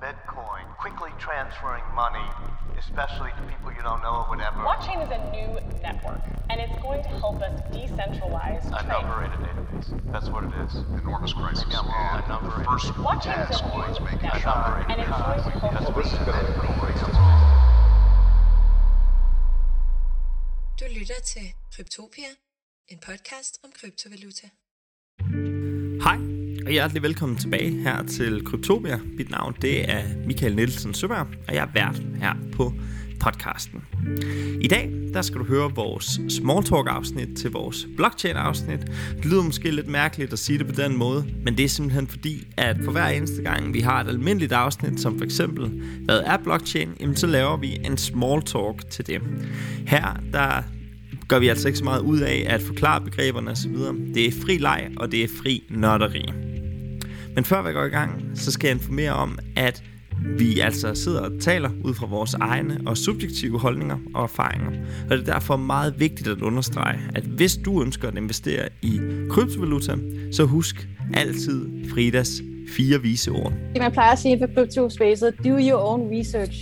Bitcoin, quickly transferring money, especially to people you don't know or whatever. Blockchain is a new network, and it's going to help us decentralize A trade. number in a database. That's what it is. enormous crisis. Maybe I'm wrong. And A number the in- first Blockchain is task a was new making network, sure and it's going to help us. Du lytter til Kryptopia, en podcast om kryptovaluta. Hej, og hjertelig velkommen tilbage her til Kryptopia. Mit navn det er Michael Nielsen Søberg, og jeg er vært her på podcasten. I dag der skal du høre vores small talk afsnit til vores blockchain afsnit. Det lyder måske lidt mærkeligt at sige det på den måde, men det er simpelthen fordi, at for hver eneste gang vi har et almindeligt afsnit, som for eksempel, hvad er blockchain, jamen så laver vi en small talk til det. Her der gør vi altså ikke så meget ud af at forklare begreberne osv. Det er fri leg, og det er fri nørderi. Men før vi går i gang, så skal jeg informere om, at vi altså sidder og taler ud fra vores egne og subjektive holdninger og erfaringer. Og det er derfor meget vigtigt at understrege, at hvis du ønsker at investere i kryptovaluta, så husk altid Fridas fire vise ord. Det man plejer at sige for kryptospacet, do your own research.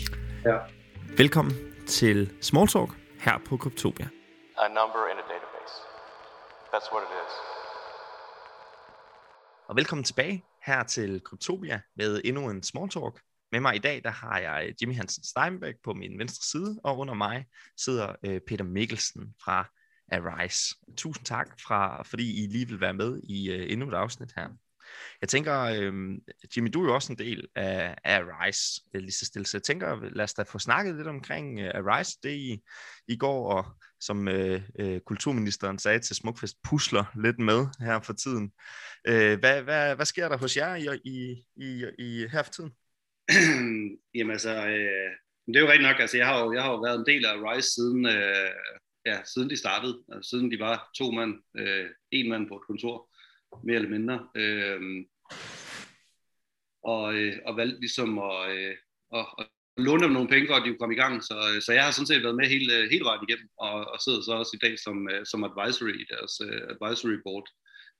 Velkommen til Small Talk her på Kryptopia. A number in a database. That's what it is. Og velkommen tilbage her til Kryptopia med endnu en small talk. Med mig i dag, der har jeg Jimmy Hansen Steinbeck på min venstre side, og under mig sidder øh, Peter Mikkelsen fra Arise. Tusind tak, fra, fordi I lige vil være med i øh, endnu et afsnit her. Jeg tænker, øh, Jimmy, du er jo også en del af, af Arise, øh, lige så stille. Så jeg tænker, lad os da få snakket lidt omkring øh, Arise. Det i, i går, og som øh, øh, kulturministeren sagde til Smukfest, pusler lidt med her for tiden. Øh, hvad, hvad, hvad sker der hos jer i, i, i, i her for tiden? Jamen altså, øh, det er jo rigtigt nok, altså jeg har jo, jeg har jo været en del af Rise siden, øh, ja, siden de startede, altså siden de var to mand, øh, en mand på et kontor, mere eller mindre, øh, og, øh, og valgte ligesom at, øh, at, at låne dem nogle penge for, at de kunne komme i gang, så, øh, så jeg har sådan set været med hele, øh, hele vejen igennem, og, og sidder så også i dag som, øh, som advisory i deres uh, advisory board,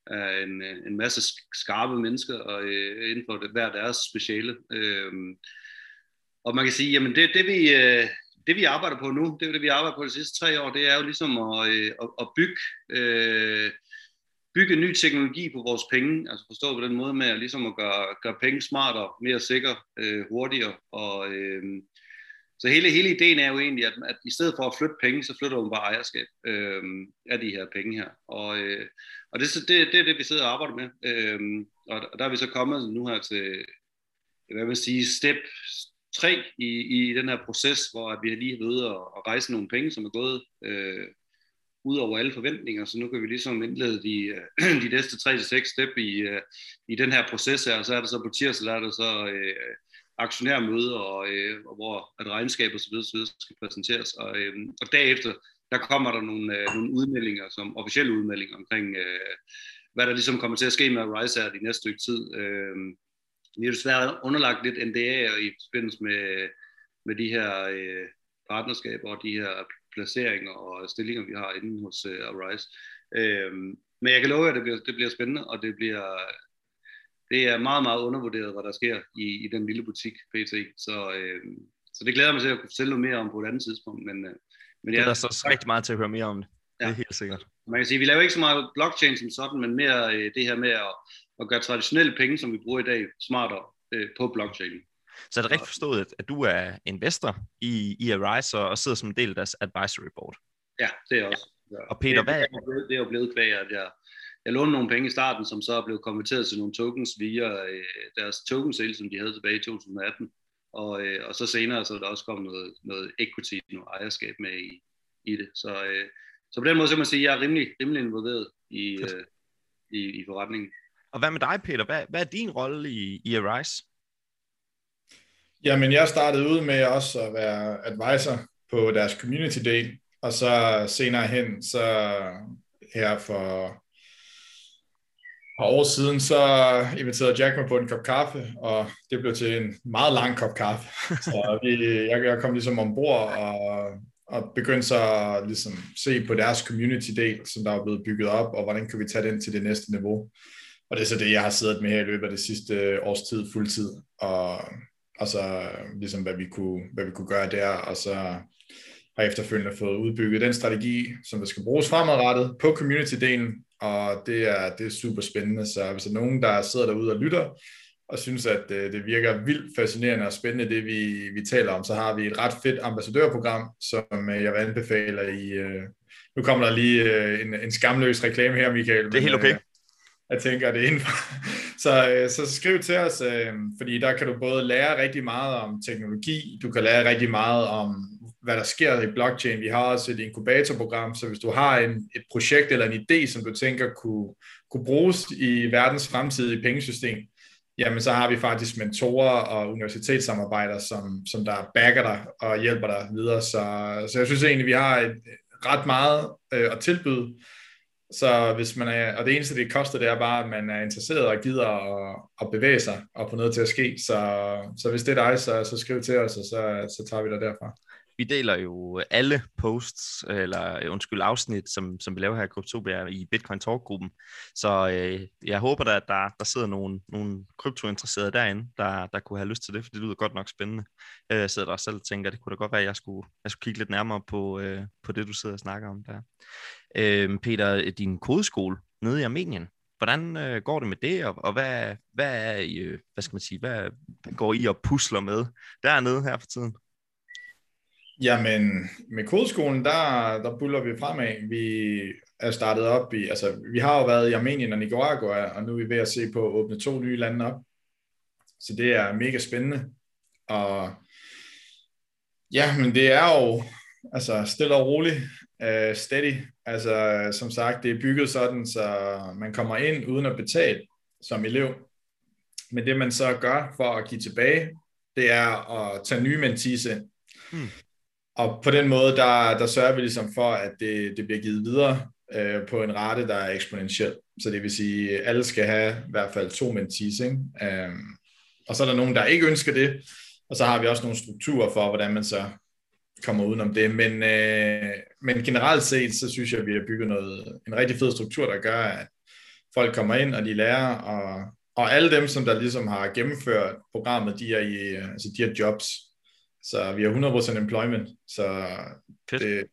af en, en masse skarpe mennesker og, uh, inden for det, hver deres speciale. Uh, og man kan sige, jamen det, det, vi, det vi arbejder på nu, det er det, vi arbejder på de sidste tre år, det er jo ligesom at, uh, at, at bygge, uh, bygge ny teknologi på vores penge, altså forstå på den måde med at, ligesom at gøre, gøre penge smartere, mere sikre, øh, hurtigere, og øh, så hele, hele ideen er jo egentlig, at, at i stedet for at flytte penge, så flytter man bare ejerskab øh, af de her penge her. Og, øh, og det, det, det er det, vi sidder og arbejder med. Øh, og, og der er vi så kommet nu her til, hvad vil sige, step 3 i, i den her proces, hvor at vi har lige været ude og, og rejse nogle penge, som er gået øh, ud over alle forventninger, så nu kan vi ligesom indlede de, de næste 3-6 step i, øh, i den her proces her, og så er der så på tirsdag, der er der så øh, aktionærmøde, og, øh, og hvor at regnskab og så videre, så videre skal præsenteres, og, øh, og derefter, der kommer der nogle, øh, nogle udmeldinger, som officielle udmeldinger omkring, øh, hvad der ligesom kommer til at ske med Rise her de næste stykke tid. Øh, vi har desværre underlagt lidt NDA'er i forbindelse med, med de her øh, partnerskaber og de her placeringer og stillinger, vi har inde hos øh, Arise. Øh, men jeg kan love jer, at det bliver, det bliver spændende, og det bliver det er meget, meget undervurderet, hvad der sker i, i den lille butik PT. Så, øh, så det glæder mig til at kunne fortælle noget mere om på et andet tidspunkt. Men, øh, men Det er der så rigtig meget til at høre mere om det. Det er Ja. helt sikkert. man kan sige, vi laver ikke så meget blockchain som sådan, men mere øh, det her med at, at gøre traditionelle penge, som vi bruger i dag, smartere øh, på blockchain. Så er det rigtigt forstået, at- du er investor i, i Arise og, og sidder som en del af deres advisory board. Ja, det er også. Ja. Og Peter, det, hvad- det, er blevet- det er jo blevet kvæg, at jeg, jeg lånte nogle penge i starten, som så er blevet konverteret til nogle tokens via øh, deres token sale, som de havde tilbage i 2018. Og, øh, og så senere så er der også kommet noget, noget equity, noget ejerskab med i, i det. Så, øh, så på den måde så kan man sige, at jeg er rimelig, rimelig involveret i, øh, i, i forretningen. Og hvad med dig, Peter? Hvad, hvad er din rolle i, i Arise? Jamen, jeg startede ud med også at være advisor på deres community day, og så senere hen, så her for et par år siden, så inviterede Jack mig på en kop kaffe, og det blev til en meget lang kop kaffe. Så vi, jeg, jeg kom ligesom ombord og, og begyndte så at ligesom se på deres community del, som der er blevet bygget op, og hvordan kan vi tage den til det næste niveau. Og det er så det, jeg har siddet med her i løbet af det sidste års tid, fuldtid. Og og så ligesom hvad vi kunne, hvad vi kunne gøre der, og så har efterfølgende fået udbygget den strategi, som der skal bruges fremadrettet på community-delen, og det er, det er super spændende, så hvis der er nogen, der sidder derude og lytter, og synes, at øh, det virker vildt fascinerende og spændende, det vi, vi taler om, så har vi et ret fedt ambassadørprogram, som øh, jeg vil anbefale i... Øh, nu kommer der lige en, en skamløs reklame her, Michael. Det er helt okay jeg tænker, det er indenfor. Så, øh, så skriv til os, øh, fordi der kan du både lære rigtig meget om teknologi, du kan lære rigtig meget om, hvad der sker i blockchain. Vi har også et inkubatorprogram, så hvis du har en, et projekt eller en idé, som du tænker kunne, kunne bruges i verdens fremtidige pengesystem, jamen så har vi faktisk mentorer og universitetssamarbejder, som, som der backer dig og hjælper dig videre. Så, så jeg synes egentlig, vi har et, ret meget øh, at tilbyde. Så hvis man er, og det eneste, det koster, det er bare, at man er interesseret og gider at, at bevæge sig og få noget til at ske. Så, så hvis det er dig, så, så skriv til os, og så, så tager vi dig derfra vi deler jo alle posts, eller undskyld, afsnit, som, som vi laver her i Kryptopia i Bitcoin Talk-gruppen. Så øh, jeg håber da, at der, der sidder nogle, nogle kryptointeresserede derinde, der, der kunne have lyst til det, for det lyder godt nok spændende. Øh, jeg sidder der selv og tænker, at det kunne da godt være, at jeg skulle, jeg skulle kigge lidt nærmere på, øh, på det, du sidder og snakker om der. Øh, Peter, din kodeskole nede i Armenien, hvordan øh, går det med det, og, og hvad, hvad, er, øh, hvad skal man sige, hvad, hvad går I og pusler med dernede her for tiden? Jamen, med kodeskolen, der, der buller vi fremad. Vi er startet op i, altså vi har jo været i Armenien og Nicaragua, og nu er vi ved at se på at åbne to nye lande op. Så det er mega spændende. Og ja, men det er jo altså stille og roligt, uh, steady. Altså som sagt, det er bygget sådan, så man kommer ind uden at betale som elev. Men det man så gør for at give tilbage, det er at tage nye mentees ind. Hmm. Og på den måde, der, der sørger vi ligesom for, at det, det bliver givet videre øh, på en rate, der er eksponentiel. Så det vil sige, at alle skal have i hvert fald to mentees. Ikke? Øh, og så er der nogen, der ikke ønsker det. Og så har vi også nogle strukturer for, hvordan man så kommer udenom det. Men, øh, men generelt set, så synes jeg, at vi har bygget noget, en rigtig fed struktur, der gør, at folk kommer ind, og de lærer, og, og alle dem, som der ligesom har gennemført programmet, de er, i, altså de har jobs. Så vi har 100% employment, så det,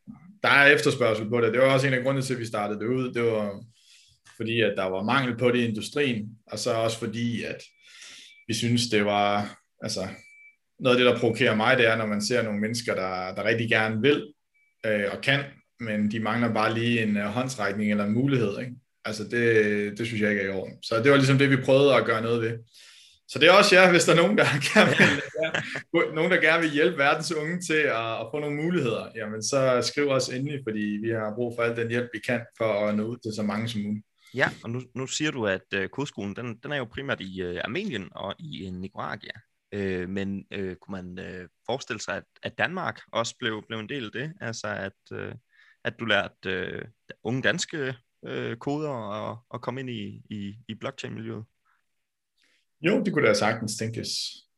der er efterspørgsel på det. Det var også en af grundene til, at vi startede det ud. Det var fordi, at der var mangel på det i industrien, og så også fordi, at vi synes, det var, altså, noget af det, der provokerer mig, det er, når man ser nogle mennesker, der, der rigtig gerne vil øh, og kan, men de mangler bare lige en øh, håndsrækning eller en mulighed. Ikke? Altså det, det synes jeg ikke er i orden. Så det var ligesom det, vi prøvede at gøre noget ved. Så det er også jer, hvis der er nogen, der gerne vil, ja, nogen, der gerne vil hjælpe verdens unge til at, at få nogle muligheder, jamen så skriv os endelig, fordi vi har brug for al den hjælp, vi kan for at nå ud til så mange som muligt. Ja, og nu, nu siger du, at øh, kodskolen, den, den er jo primært i øh, Armenien og i øh, Nicaragua. Uh, men uh, kunne man uh, forestille sig, at, at Danmark også blev, blev en del af det? Altså, at, uh, at du lærte uh, unge danske uh, koder og, og komme ind i, i, i blockchain-miljøet? Jo, det kunne da sagtens tænkes,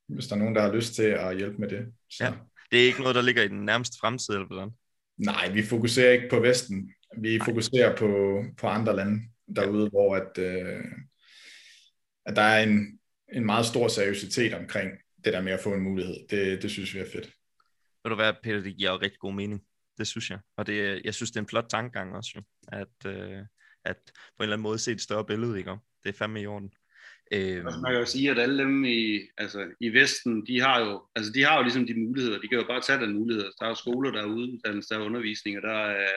hvis der er nogen, der har lyst til at hjælpe med det. Så. Ja. Det er ikke noget, der ligger i den nærmeste fremtid, eller hvordan? Nej, vi fokuserer ikke på Vesten. Vi Nej. fokuserer på, på andre lande derude, ja. hvor at, øh, at der er en, en meget stor seriøsitet omkring det der med at få en mulighed. Det, det synes vi er fedt. Ved du hvad, Peter, det giver jo rigtig god mening. Det synes jeg. Og det, jeg synes, det er en flot tankegang også, jo. At, øh, at på en eller anden måde se et større billede, ikke? Det er fandme i orden. Øhm. Man kan jo sige, at alle dem i, altså, i Vesten, de har, jo, altså, de har jo ligesom de muligheder. De kan jo bare tage den mulighed. Der er jo skoler, der er uddannelse, der er undervisning, og der er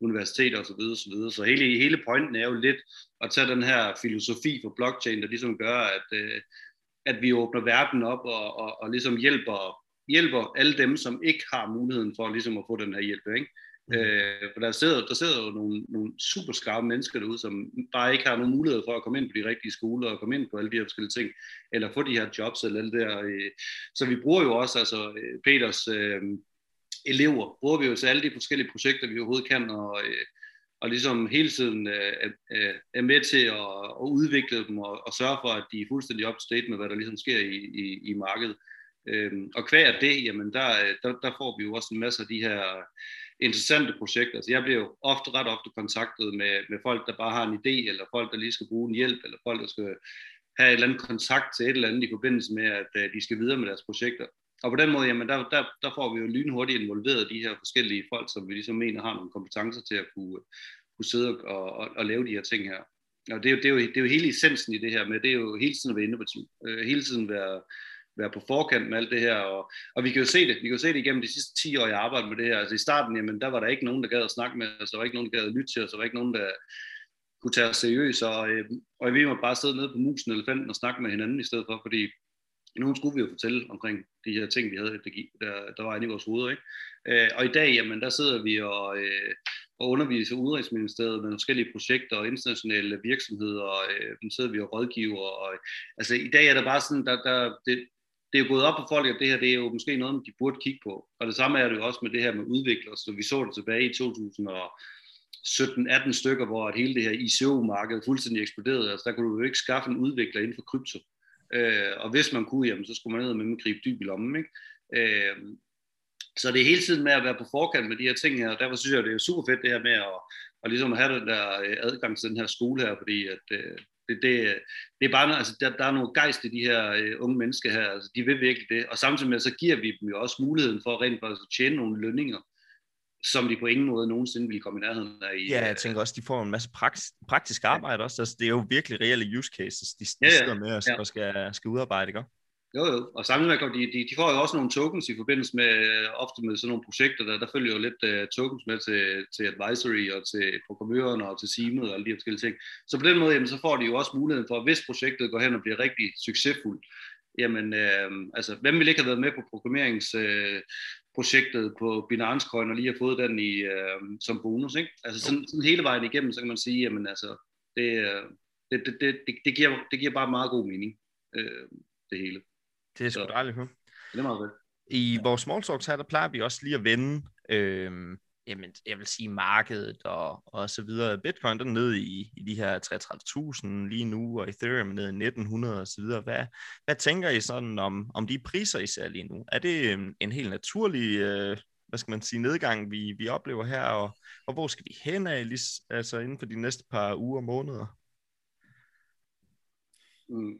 universiteter osv. Så, så, videre. så hele, hele pointen er jo lidt at tage den her filosofi for blockchain, der ligesom gør, at, øh, at vi åbner verden op og, og, og ligesom hjælper, hjælper alle dem, som ikke har muligheden for ligesom at få den her hjælp. Ikke? Mm. Øh, for der sidder, der sidder jo nogle, nogle super skarpe mennesker derude, som bare ikke har nogen mulighed for at komme ind på de rigtige skoler og komme ind på alle de her forskellige ting, eller få de her jobs eller alt det der. Øh. Så vi bruger jo også, altså øh, Peters øh, elever, bruger vi jo til alle de forskellige projekter, vi overhovedet kan, og, øh, og ligesom hele tiden øh, øh, er med til at, at udvikle dem og, og sørge for, at de er fuldstændig up to date med, hvad der ligesom sker i, i, i markedet. Øhm, og hver det, jamen der, øh, der, der får vi jo også en masse af de her interessante projekter. Så jeg bliver jo ofte, ret ofte kontaktet med, med folk, der bare har en idé, eller folk, der lige skal bruge en hjælp, eller folk, der skal have et eller andet kontakt til et eller andet i forbindelse med, at øh, de skal videre med deres projekter. Og på den måde, jamen, der, der, der får vi jo lynhurtigt involveret de her forskellige folk, som vi ligesom mener har nogle kompetencer til at kunne, kunne sidde og, og, og lave de her ting her. Og det er, jo, det, er jo, det er jo hele essensen i det her med, det er jo hele tiden at være innovativ, øh, hele tiden være, være på forkant med alt det her, og, og vi kan jo se det, vi kan jo se det igennem de sidste 10 år, jeg arbejder med det her, altså i starten, jamen der var der ikke nogen, der gad at snakke med os, der var ikke nogen, der gad at lytte til os, der var ikke nogen, der kunne tage os seriøst, og, øh, og vi må bare sidde nede på musen eller elefanten og snakke med hinanden i stedet for, fordi nu skulle vi jo fortælle omkring de her ting, vi havde, der, der var inde i vores hoveder. Ikke? Øh, og i dag, jamen, der sidder vi og, øh, og underviser Udenrigsministeriet med forskellige projekter og internationale virksomheder, og øh, dem sidder vi og rådgiver. Og, øh, altså i dag er der bare sådan, der, der, det, det er jo gået op for folk, at det her det er jo måske noget, de burde kigge på. Og det samme er det jo også med det her med udviklere. Så vi så det tilbage i 2017-18 stykker, hvor at hele det her ICO-marked fuldstændig eksploderede. Altså der kunne du jo ikke skaffe en udvikler inden for krypto. Øh, og hvis man kunne, jamen, så skulle man ned med at gribe dyb i lommen. Ikke? Øh, så det er hele tiden med at være på forkant med de her ting her, og derfor synes jeg, det er super fedt det her med at, at ligesom have den der øh, adgang til den her skole her, fordi at, øh, det, det, det er bare, altså, der, der er noget gejst i de her øh, unge mennesker her, altså, de vil virkelig det, og samtidig med, så giver vi dem jo også muligheden for at rent faktisk at tjene nogle lønninger, som de på ingen måde nogensinde ville komme i nærheden af. I, ja, jeg tænker også, de får en masse praktisk, praktisk arbejde også. Altså, det er jo virkelig reelle use cases, de, de ja, ja. sidder med og, ja. og skal, skal udarbejde, ikke? Jo, jo. Og samtidig de, de, de får jo også nogle tokens i forbindelse med, ofte med sådan nogle projekter, der, der følger jo lidt uh, tokens med til, til advisory og til programmørerne og til teamet og alle de forskellige ting. Så på den måde, jamen, så får de jo også muligheden for, at hvis projektet går hen og bliver rigtig succesfuldt, jamen, øh, altså, hvem vil ikke have været med på programmeringsprojektet øh, på Binance Coin og lige have fået den i, øh, som bonus, ikke? Altså sådan, sådan hele vejen igennem, så kan man sige, jamen altså, det, det, det, det, det, giver, det giver bare meget god mening, øh, det hele. Det er sgu dejligt at høre. Det er meget godt. I vores small talks her, der plejer vi også lige at vende, øh, jamen, jeg vil sige markedet og, og så videre. Bitcoin den ned i, i de her 33.000 lige nu, og Ethereum ned i 1900 og så videre. Hvad, hvad tænker I sådan om, om de priser, I ser lige nu? Er det en, en helt naturlig, øh, hvad skal man sige, nedgang, vi, vi oplever her, og, og hvor skal vi hen af, lige, altså inden for de næste par uger og måneder? Mm.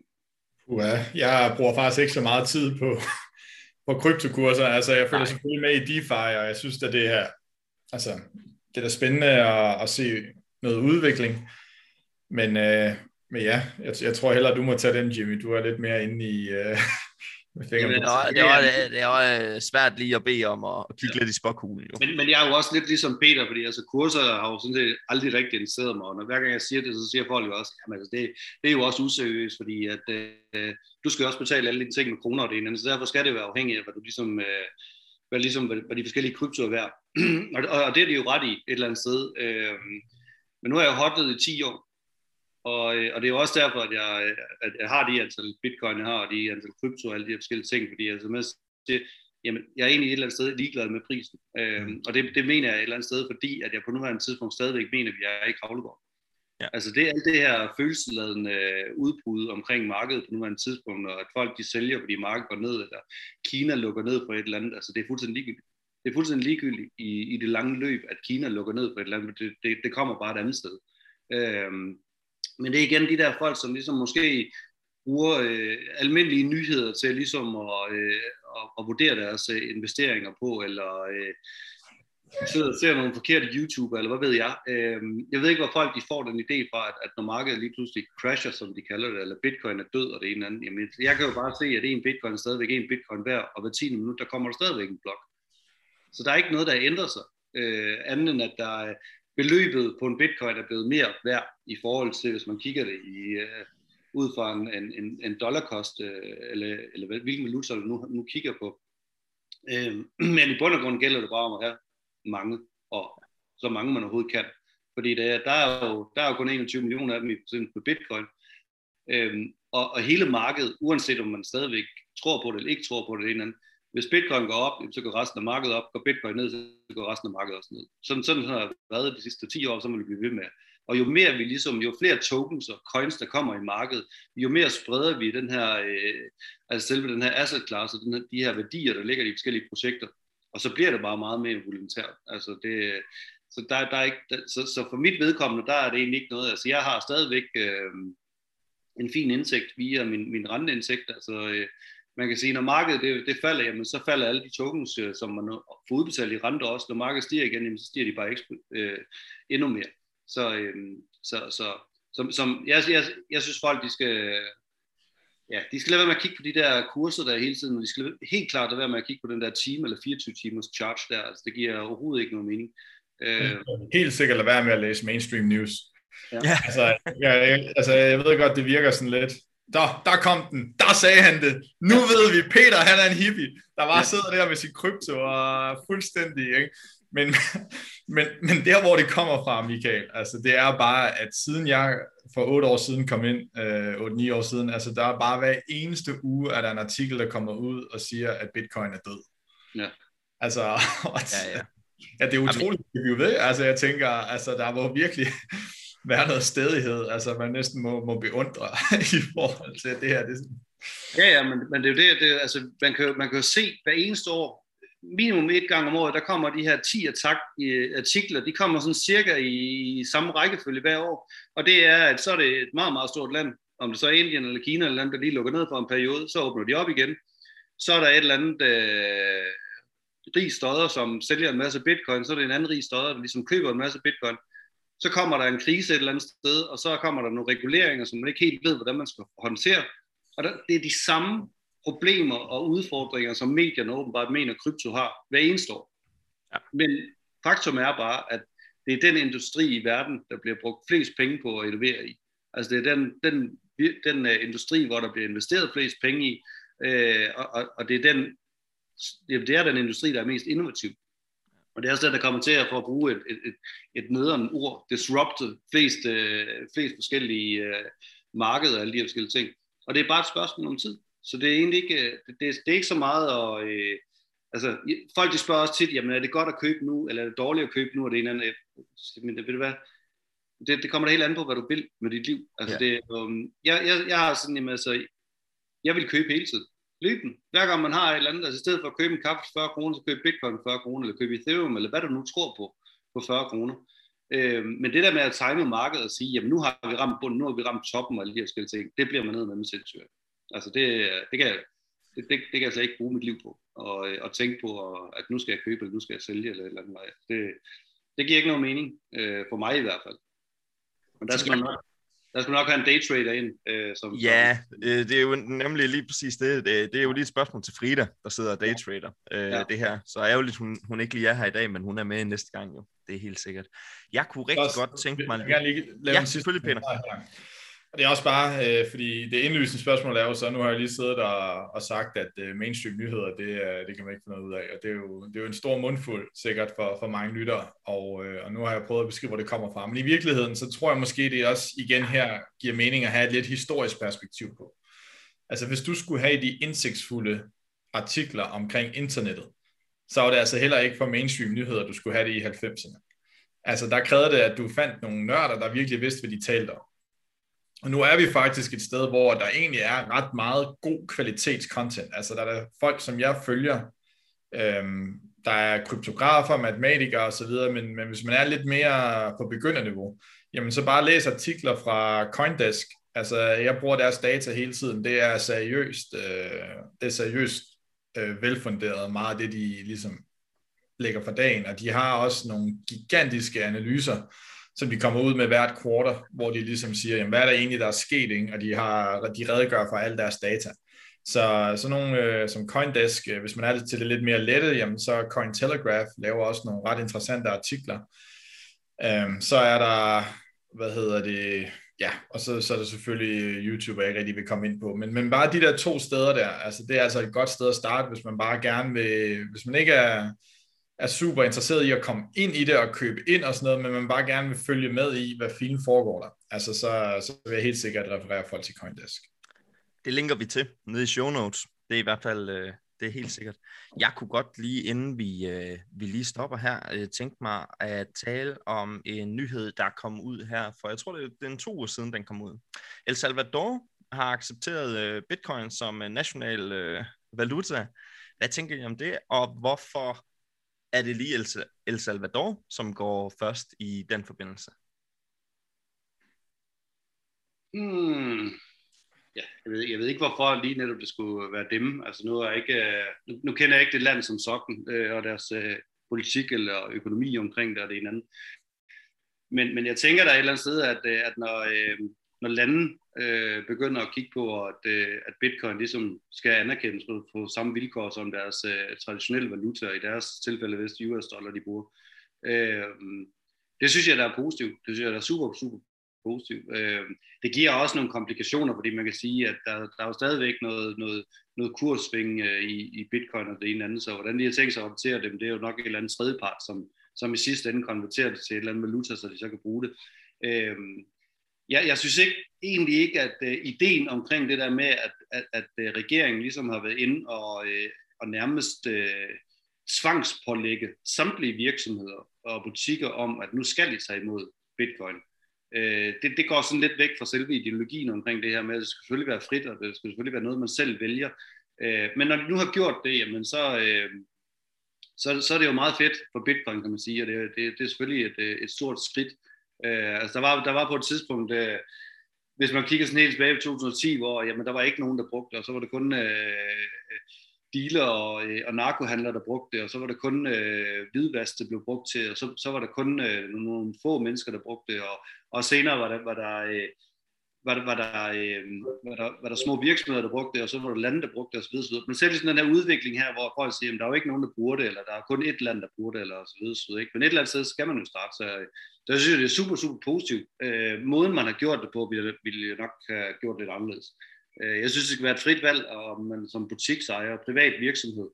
Uha, jeg bruger faktisk ikke så meget tid på, på kryptokurser. Altså, jeg følger Nej. selvfølgelig med i DeFi, og jeg synes, at det her, altså, det er da spændende at, at se noget udvikling. Men, øh, men ja, jeg, jeg tror hellere, du må tage den, Jimmy. Du er lidt mere inde i, øh, med fingeren det, var, det, var, det var svært lige at bede om at, at kigge ja. lidt i spokhulen. Jo. Men, men jeg er jo også lidt ligesom Peter, fordi altså, kurser har jo sådan set aldrig rigtig interesseret mig, og når hver gang jeg siger det, så siger folk jo også, at altså, det, det er jo også useriøst, fordi at, øh, du skal også betale alle dine ting med kroner og det ene, så derfor skal det være afhængigt af, hvad du ligesom, øh, hvad, ligesom, hvad, hvad de forskellige kryptoer er værd. og, det er de jo ret i et eller andet sted. Øh, men nu har jeg hotlet i 10 år, og, øh, og det er jo også derfor, at jeg, at jeg har de antal bitcoin, jeg har, og de antal krypto og alle de forskellige ting, fordi altså med det, jamen, jeg er egentlig et eller andet sted ligeglad med prisen. Øhm, og det, det mener jeg et eller andet sted, fordi at jeg på nuværende tidspunkt stadigvæk mener, at vi er i Kravlegård. Ja. Altså det er alt det her følelsesladende udbrud omkring markedet på nuværende tidspunkt, og at folk de sælger, fordi markedet går ned, eller Kina lukker ned for et eller andet. Altså det er fuldstændig ligegyldigt. Det er fuldstændig ligegyldigt i, i det lange løb, at Kina lukker ned på et eller andet, det, det, det kommer bare et andet sted. Øhm, men det er igen de der folk, som ligesom måske bruger øh, almindelige nyheder til ligesom at, øh, at, at vurdere deres øh, investeringer på, eller øh, sidder og ser nogle forkerte YouTuber, eller hvad ved jeg. Øh, jeg ved ikke, hvor folk de får den idé fra, at, at når markedet lige pludselig crasher, som de kalder det, eller bitcoin er død, og det ene andet. Jamen, jeg kan jo bare se, at en bitcoin er stadigvæk en bitcoin værd, og hver 10 minut, der kommer der stadigvæk en blok. Så der er ikke noget, der ændrer sig, øh, andet end at der, øh, beløbet på en bitcoin er blevet mere værd i forhold til, hvis man kigger det i, øh, ud fra en, en, en dollarkost, øh, eller, eller hvilken valuta du nu, nu kigger på. Øh, men i bund og grund gælder det bare om at have mange, og så mange man overhovedet kan. Fordi der, der, er, jo, der er jo kun 21 millioner af dem i på bitcoin. Uh, og, og hele markedet, uanset om man stadigvæk tror på det eller ikke tror på det, eller andet, hvis bitcoin går op, så går resten af markedet op. Går bitcoin ned, så går resten af markedet også ned. Sådan, sådan har det været de sidste 10 år, så må vi blive ved med. Og jo mere vi ligesom, jo flere tokens og coins, der kommer i markedet, jo mere spreder vi den her, øh, altså selve den her asset class, og den her, de her værdier, der ligger i de forskellige projekter. Og så bliver det bare meget mere voluntært. Altså det, så, der, der er ikke, der, så, så for mit vedkommende, der er det egentlig ikke noget, altså jeg har stadigvæk, øh, en fin indsigt via min, min renteindtægt. Altså, øh, man kan sige, når markedet det, det falder, jamen, så falder alle de tokens, øh, som man får udbetalt i rente også. Når markedet stiger igen, jamen, så stiger de bare eksp- øh, endnu mere. Så, øh, så, så som, som jeg, jeg, jeg synes folk, de skal, ja, de skal lade være med at kigge på de der kurser der hele tiden, og de skal helt klart lade være med at kigge på den der time eller 24 timers charge der. Altså, det giver overhovedet ikke nogen mening. Øh, Helt sikkert lade være med at læse mainstream news. Ja. Altså, jeg, altså, jeg ved godt, det virker sådan lidt. Der, der kom den. Der sagde han det. Nu ved vi, Peter han er en hippie, der bare ja. sidder der med sin krypto og fuldstændig, ikke? Men, men, men der, hvor det kommer fra, Michael, altså det er bare, at siden jeg for otte år siden kom ind, øh, 8-9 år siden, altså der er bare hver eneste uge, at der er en artikel, der kommer ud og siger, at bitcoin er død. Ja. Altså, Ja, ja. Ja, det er utroligt, at vi ved. Altså, jeg tænker, altså, der må virkelig være noget stedighed. Altså, man næsten må, må beundre i forhold til det her. Det, er Ja, ja, men, men det er jo det, det altså, man, kan, man kan jo se hver eneste år, minimum et gang om året, der kommer de her 10 attack, øh, artikler, de kommer sådan cirka i, i samme rækkefølge hver år, og det er, at så er det et meget, meget stort land, om det så er Indien eller Kina eller andet, der lige lukker ned for en periode, så åbner de op igen, så er der et eller andet øh, rig stodder, som sælger en masse bitcoin, så er det en anden rig stodder, der ligesom køber en masse bitcoin, så kommer der en krise et eller andet sted, og så kommer der nogle reguleringer, som man ikke helt ved, hvordan man skal håndtere, og der, det er de samme problemer og udfordringer, som medierne åbenbart mener, krypto har hver eneste år. Ja. Men faktum er bare, at det er den industri i verden, der bliver brugt flest penge på at innovere i. Altså det er den, den, den uh, industri, hvor der bliver investeret flest penge i, øh, og, og, og det er den det er den industri, der er mest innovativ. Og det er også den, der kommer til at få at bruge et, et, et, et nederen ord, disrupted flest, øh, flest forskellige øh, markeder og alle de her forskellige ting. Og det er bare et spørgsmål om tid. Så det er egentlig ikke, øh, det, det, det er ikke så meget at, øh, altså folk de spørger også tit, jamen er det godt at købe nu, eller er det dårligt at købe nu, og det ene eller andet. Men det, ved du hvad, det, det kommer da helt an på, hvad du vil med dit liv. Altså Ja. det, um, jeg, jeg, jeg har sådan, jamen, altså, jeg vil købe hele tiden. Løben. Hver gang man har et eller andet, altså i stedet for at købe en kaffe for 40 kroner, så køb bitcoin for 40 kroner, eller køb ethereum, eller hvad du nu tror på, på 40 kroner. Øh, men det der med at time markedet og sige, jamen nu har vi ramt bunden, nu har vi ramt toppen og alle de her forskellige ting, det bliver man ned med med sindssygt. Altså det, det, kan det, det, det kan jeg slet ikke bruge mit liv på, og, og tænke på, at nu skal jeg købe, eller nu skal jeg sælge, eller eller andet. Det, det giver ikke nogen mening, øh, for mig i hvert fald. Men der skal man nok, der skal man nok have en daytrader ind. Øh, som, Ja, øh, det er jo nemlig lige præcis det. Det, det er jo lige et spørgsmål til Frida, der sidder daytrader øh, Ja. det her. Så ærgerligt, hun, hun ikke lige er her i dag, men hun er med næste gang jo. Det er helt sikkert. Jeg kunne rigtig Også- godt tænke mig... Jeg gerne lige lave Ja, en sidste selvfølgelig, Peter. Og det er også bare, øh, fordi det indlysende spørgsmål er jo så, nu har jeg lige siddet og, og sagt, at øh, mainstream nyheder, det, øh, det kan man ikke få noget ud af, og det er jo, det er jo en stor mundfuld sikkert for, for mange lyttere, og, øh, og nu har jeg prøvet at beskrive, hvor det kommer fra. Men i virkeligheden, så tror jeg måske, det også igen her giver mening at have et lidt historisk perspektiv på. Altså hvis du skulle have de indsigtsfulde artikler omkring internettet, så var det altså heller ikke for mainstream nyheder, du skulle have det i 90'erne. Altså der krævede det, at du fandt nogle nørder, der virkelig vidste, hvad de talte om. Og nu er vi faktisk et sted, hvor der egentlig er ret meget god kvalitetscontent. Altså der er folk, som jeg følger, øhm, der er kryptografer, matematikere osv., men, men hvis man er lidt mere på begynderniveau, jamen så bare læs artikler fra Coindesk. Altså jeg bruger deres data hele tiden. Det er seriøst, øh, det er seriøst øh, velfunderet meget af det, de ligesom lægger for dagen, og de har også nogle gigantiske analyser, som de kommer ud med hvert kvartal, hvor de ligesom siger, jamen, hvad er der egentlig, der er sket, ikke? og de, har, de redegør for alle deres data. Så sådan nogle øh, som Coindesk, øh, hvis man er til det lidt mere lette, jamen, så Cointelegraph laver også nogle ret interessante artikler. Øhm, så er der, hvad hedder det, ja, og så, så er der selvfølgelig øh, YouTube, jeg ikke rigtig vil komme ind på, men, men bare de der to steder der, altså det er altså et godt sted at starte, hvis man bare gerne vil, hvis man ikke er, er super interesseret i at komme ind i det og købe ind og sådan noget, men man bare gerne vil følge med i, hvad filen foregår der. Altså så, så vil jeg helt sikkert referere folk til Coindesk. Det linker vi til nede i show notes. Det er i hvert fald øh, det er helt sikkert. Jeg kunne godt lige, inden vi, øh, vi lige stopper her, øh, tænke mig at tale om en nyhed, der kom ud her, for jeg tror, det er, det en to uger siden, den kom ud. El Salvador har accepteret øh, bitcoin som øh, national øh, valuta. Hvad tænker I om det, og hvorfor er det lige El, El Salvador, som går først i den forbindelse? Hmm. ja, jeg, ved, jeg ved ikke hvorfor lige netop det skulle være dem. Altså nu, er jeg ikke, øh, nu, nu kender jeg ikke det land som sådan, øh, og deres øh, politik eller økonomi omkring det og det ene andet. Men, men jeg tænker der et eller andet sted, at, øh, at når, øh, når lande øh, begynder at kigge på, at, øh, at bitcoin ligesom skal anerkendes på, på samme vilkår som deres øh, traditionelle valuta, i deres tilfælde hvis US dollar de bruger. Øh, det synes jeg, der er positivt. Det synes jeg, der er super, super positivt. Øh, det giver også nogle komplikationer, fordi man kan sige, at der, der er jo stadigvæk noget, noget, noget kurssving øh, i, i bitcoin og det ene andet, så hvordan de har tænkt sig at håndtere dem, det er jo nok et eller andet tredjepart, som, som i sidste ende konverterer det til et eller andet valuta, så de så kan bruge det. Øh, jeg, jeg synes ikke, egentlig ikke, at øh, ideen omkring det der med, at, at, at øh, regeringen ligesom har været inde og, øh, og nærmest øh, tvangspålægge samtlige virksomheder og butikker om, at nu skal de tage imod bitcoin. Øh, det, det går sådan lidt væk fra selve ideologien omkring det her med, at det skal selvfølgelig være frit, og det skal selvfølgelig være noget, man selv vælger. Øh, men når de nu har gjort det, jamen så, øh, så, så er det jo meget fedt for bitcoin, kan man sige, og det, det, det er selvfølgelig et, øh, et stort skridt Øh, altså der var, der var på et tidspunkt, øh, hvis man kigger sådan helt tilbage i 2010, hvor jamen, der var ikke nogen, der brugte det, og så var det kun øh, dealer og, øh, og narkohandlere, der brugte det, og så var det kun øh, hvidvask, der blev brugt til, og så, så var der kun øh, nogle få mennesker, der brugte det, og, og senere var der, var der øh, var der, var, der, øh, var, der, var der små virksomheder, der brugte det, og så var der lande, der brugte det, osv. osv. Men selv sådan den her udvikling her, hvor folk siger, at der er jo ikke nogen, der bruger det, eller der er kun et land, der bruger det, eller så videre, så videre. Ikke? Men et eller andet sted skal man jo starte, så der synes jeg, det er super, super positivt. Øh, måden, man har gjort det på, ville, ville jeg nok have gjort lidt anderledes. Øh, jeg synes, det skal være et frit valg, og man som butiksejer, privat virksomhed,